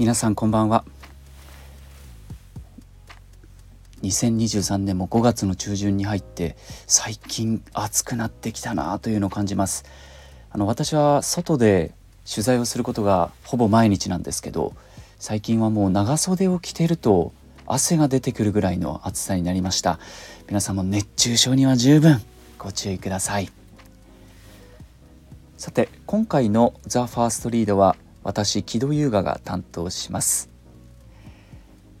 皆さんこんばんは。2023年も5月の中旬に入って最近暑くなってきたなというのを感じます。あの私は外で取材をすることがほぼ毎日なんですけど最近はもう長袖を着てると汗が出てくるぐらいの暑さになりました。皆さんも熱中症には十分ご注意ください。さて今回の「ザ・ファーストリードは私木戸優雅が担当します。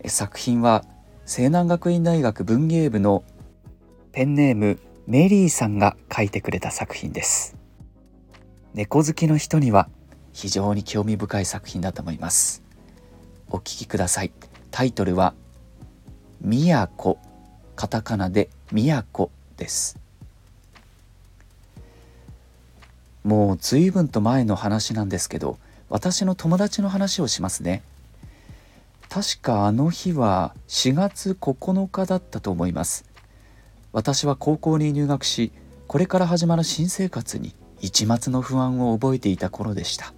作品は西南学院大学文芸部のペンネームメリーさんが書いてくれた作品です。猫好きの人には非常に興味深い作品だと思います。お聞きください。タイトルはみやこカタカナでみやこです。もう随分と前の話なんですけど私の友達の話をしますね。確かあの日は4月9日だったと思います。私は高校に入学しこれから始まる新生活に一抹の不安を覚えていた頃でした。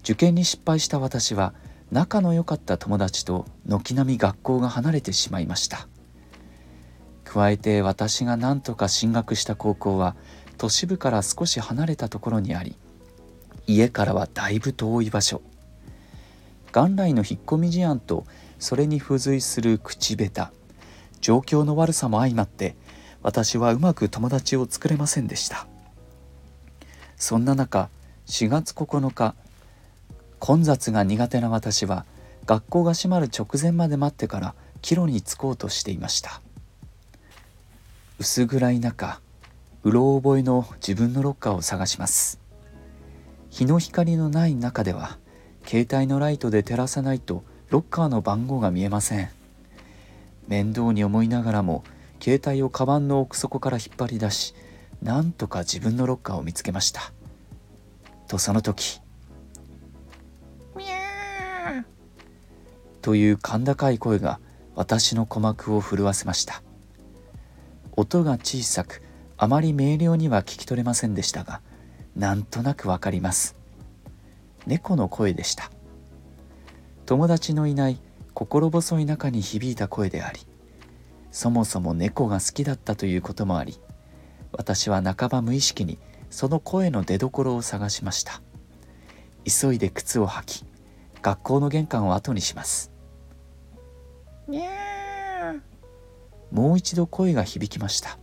受験に失敗した私は仲の良かった友達と軒並み学校が離れてしまいました。加えて私が何とか進学した高校は都市部から少し離れたところにあり家からはだいぶ遠い場所。元来の引っ込み思案とそれに付随する口下手。状況の悪さも相まって私はうまく友達を作れませんでした。そんな中4月9日混雑が苦手な私は学校が閉まる直前まで待ってから帰路に着こうとしていました。薄暗い中うろ覚えの自分のロッカーを探します。日の光のない中では携帯のライトで照らさないとロッカーの番号が見えません。面倒に思いながらも携帯をカバンの奥底から引っ張り出しなんとか自分のロッカーを見つけました。とその時ミャーという甲高い声が私の鼓膜を震わせました。音が小さくあまり明瞭には聞き取れませんでしたがなんとなくわかります。猫の声でした。友達のいない心細い中に響いた声でありそもそも猫が好きだったということもあり私は半ば無意識にその声の出どころを探しました。急いで靴を履き学校の玄関を後にします。もう一度声が響きました。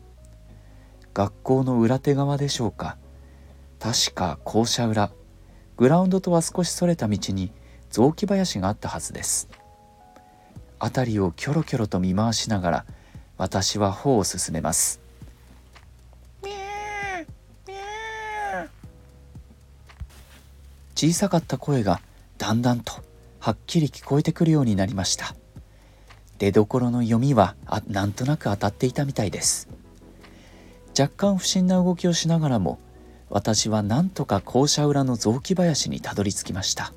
学校の裏手側でしょうか確か校舎裏。グラウンドとは少しそれた道に雑木林があったはずです。辺りをキョロキョロと見回しながら私は歩を進めます。小さかった声がだんだんとはっきり聞こえてくるようになりました。出どころの読みはあなんとなく当たっていたみたいです。若干不審な動きをしながらも私は何とか校舎裏の雑木林にたどり着きました。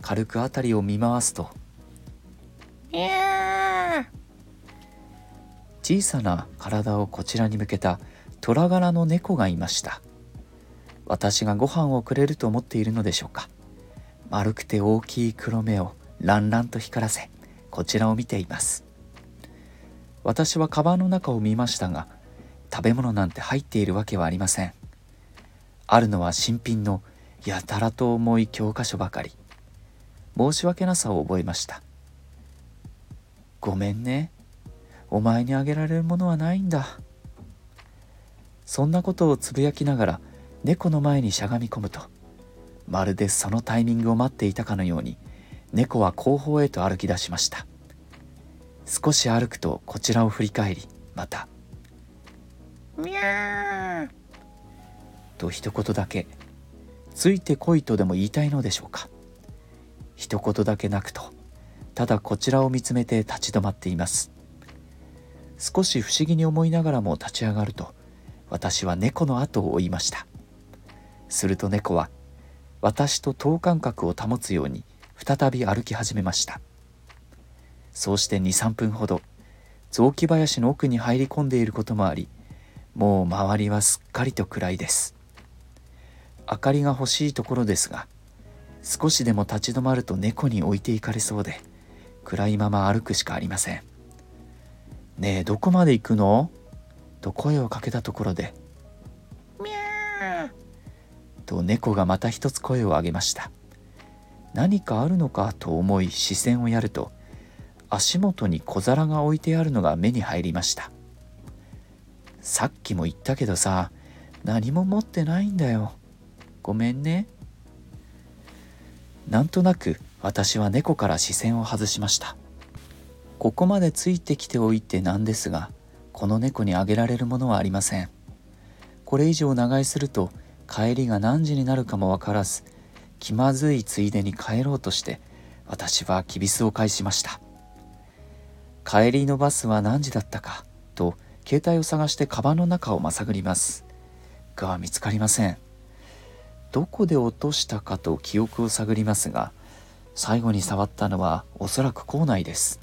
軽く辺りを見回すと小さな体をこちらに向けた虎柄の猫がいました。私がご飯をくれると思っているのでしょうか。丸くて大きい黒目をランランと光らせこちらを見ています。私はカバンの中を見ましたが食べ物なんて入っているわけはありません。あるのは新品のやたらと重い教科書ばかり。申し訳なさを覚えました。ごめんね。お前にあげられるものはないんだ。そんなことをつぶやきながら猫の前にしゃがみ込むとまるでそのタイミングを待っていたかのように猫は後方へと歩き出しました。少し歩くとこちらを振り返りまた「ミャー」と一言だけ「ついてこい」とでも言いたいのでしょうか。一言だけなくとただこちらを見つめて立ち止まっています。少し不思議に思いながらも立ち上がると私は猫の後を追いました。すると猫は私と等間隔を保つように再び歩き始めました。そうして23分ほど雑木林の奥に入り込んでいることもありもう周りはすっかりと暗いです。明かりが欲しいところですが少しでも立ち止まると猫に置いていかれそうで暗いまま歩くしかありません。ねえどこまで行くの？と声をかけたところで「ミャー」と猫がまた一つ声を上げました。何かあるのか？と思い視線をやると足元に小皿が置いてあるのが目に入りました。さっきも言ったけどさ何も持ってないんだよ。ごめんね。なんとなく私は猫から視線を外しました。ここまでついてきておいてなんですがこの猫にあげられるものはありません。これ以上長居すると帰りが何時になるかもわからず気まずいついでに帰ろうとして私はきびすを返しました。帰りのバスは何時だったかと携帯を探してカバンの中をまさぐります。が見つかりません。どこで落としたかと記憶を探りますが最後に触ったのはおそらく校内です。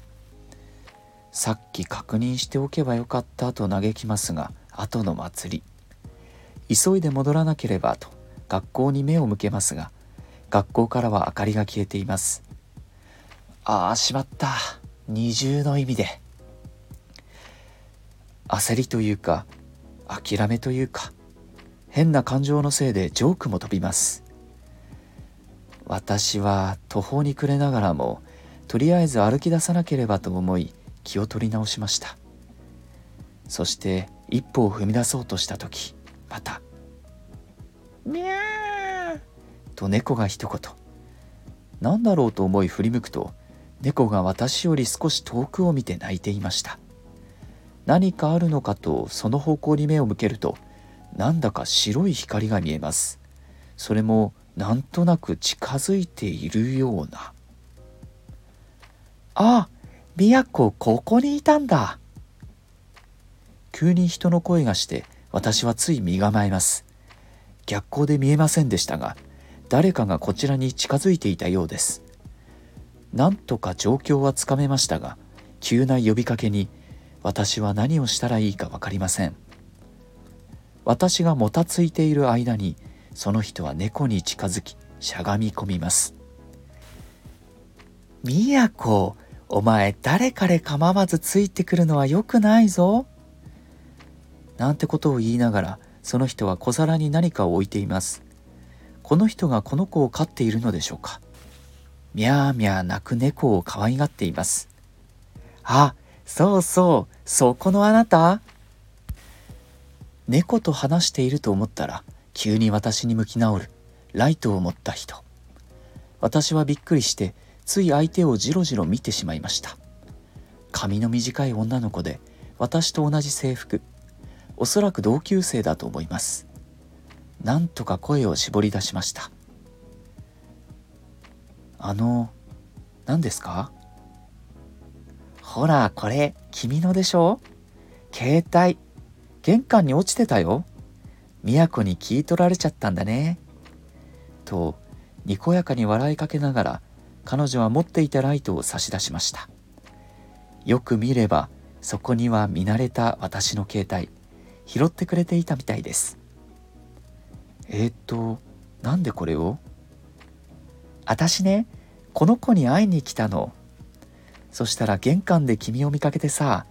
さっき確認しておけばよかったと嘆きますが後の祭り。急いで戻らなければと学校に目を向けますが学校からは明かりが消えています。ああしまった。二重の意味で。焦りというか諦めというか変な感情のせいでジョークも飛びます。私は途方に暮れながらもとりあえず歩き出さなければと思い気を取り直しました。そして一歩を踏み出そうとした時また「ミャー」と猫が一言。何だろうと思い振り向くと猫が私より少し遠くを見て泣いていました。何かあるのかとその方向に目を向けるとなんだか白い光が見えます。それもなんとなく近づいているような。あ宮子ここにいたんだ。急に人の声がして私はつい身構えます。逆光で見えませんでしたが誰かがこちらに近づいていたようです。なんとか状況はつかめましたが急な呼びかけに私は何をしたらいいか分かりません。私がもたついている間にその人は猫に近づきしゃがみ込みます「みやこお前誰彼構わずついてくるのはよくないぞ」なんてことを言いながらその人は小皿に何かを置いています。この人がこの子を飼っているのでしょうか。みゃーみゃー泣く猫を可愛がっています。あそうそうそこのあなた？猫と話していると思ったら急に私に向き直るライトを持った人。私はびっくりしてつい相手をじろじろ見てしまいました。髪の短い女の子で私と同じ制服。おそらく同級生だと思います。なんとか声を絞り出しました。あの何ですか？ほらこれ君のでしょ？携帯。玄関に落ちてたよ。都に聞い取られちゃったんだね。と、にこやかに笑いかけながら、彼女は持っていたライトを差し出しました。よく見れば、そこには見慣れた私の携帯、拾ってくれていたみたいです。えー、っと、なんでこれを？私ね、この子に会いに来たの。そしたら玄関で君を見かけてさ、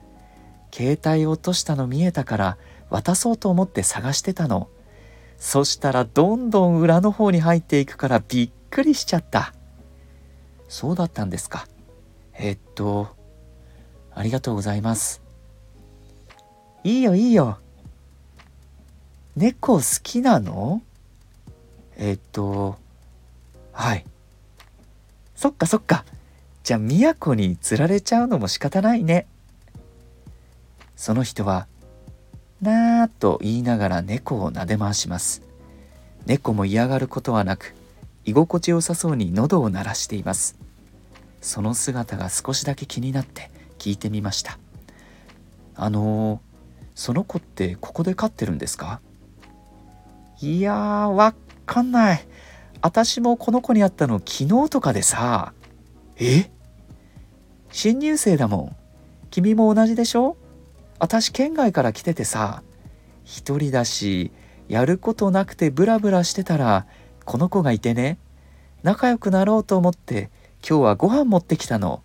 携帯落としたの見えたから渡そうと思って探してたの。そしたらどんどん裏の方に入っていくからびっくりしちゃった。そうだったんですか。えっと、ありがとうございます。いいよいいよ。猫好きなの？えっと、はい。そっかそっか。じゃあ、都に釣られちゃうのも仕方ないね。その人は「なー」と言いながら猫を撫で回します。猫も嫌がることはなく居心地よさそうに喉を鳴らしています。その姿が少しだけ気になって聞いてみました。あのー、その子ってここで飼ってるんですかいやーわかんない。私もこの子に会ったの昨日とかでさ。え？新入生だもん。君も同じでしょ？私県外から来ててさ一人だしやることなくてブラブラしてたらこの子がいてね仲良くなろうと思って今日はご飯持ってきたの。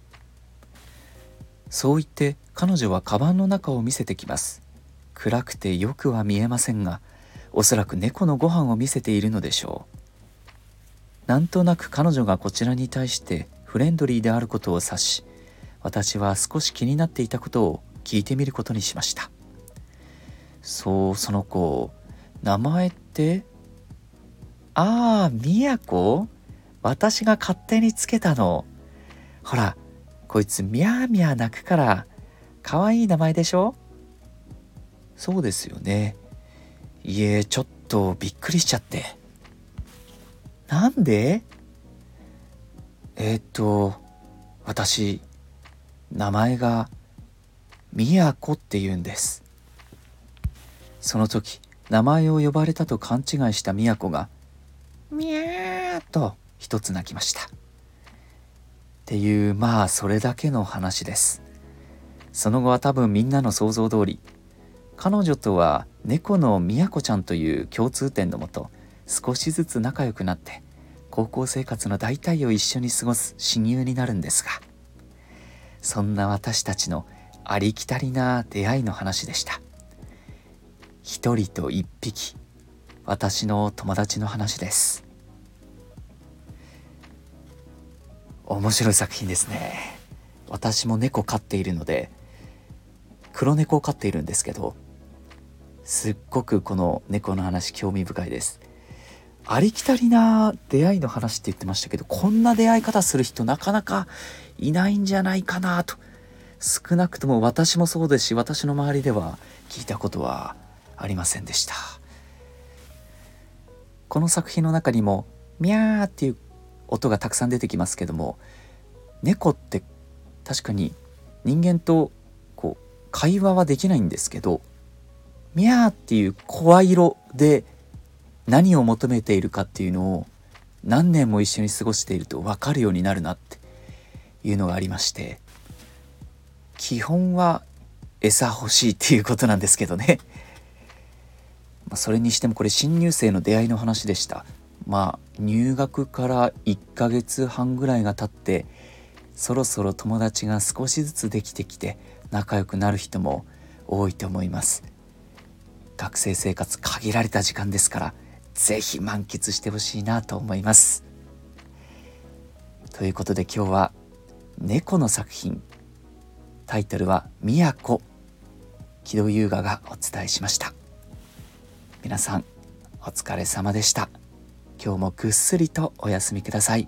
そう言って彼女はカバンの中を見せてきます。暗くてよくは見えませんがおそらく猫のご飯を見せているのでしょう。なんとなく彼女がこちらに対してフレンドリーであることを察し私は少し気になっていたことを聞いてみることにしました。そうその子名前ってああみやこ？私が勝手につけたの。ほらこいつみゃーみゃー泣くからかわいい名前でしょ？そうですよね。いえちょっとびっくりしちゃって。なんで？えー、っと私名前がみやこって言うんです。その時名前を呼ばれたと勘違いしたみやこが「みゃー」と一つ泣きました。っていうまあそれだけの話です。その後は多分みんなの想像通り彼女とは猫のみやこちゃんという共通点のもと少しずつ仲良くなって高校生活の大体を一緒に過ごす親友になるんですがそんな私たちのありきたりな出会いの話でした。一人と一匹私の友達の話です。面白い作品ですね。私も猫飼っているので黒猫を飼っているんですけどすっごくこの猫の話興味深いです。ありきたりな出会いの話って言ってましたけどこんな出会い方する人なかなかいないんじゃないかなと少なくとも私もそうですし私の周りでは聞いたことはありませんでした。この作品の中にも「ミャー」っていう音がたくさん出てきますけども猫って確かに人間とこう会話はできないんですけど「ミャー」っていう声色で何を求めているかっていうのを何年も一緒に過ごしていると分かるようになるなっていうのがありまして基本は餌欲しいっていうことなんですけどね。まあ、それにしてもこれ新入生の出会いの話でした。まあ入学から1ヶ月半ぐらいが経ってそろそろ友達が少しずつできてきて仲良くなる人も多いと思います。学生生活限られた時間ですから是非満喫してほしいなと思います。ということで今日は猫の作品タイトルは「宮古」木戸優雅がお伝えしました。皆さんお疲れ様でした。今日もぐっすりとお休みください。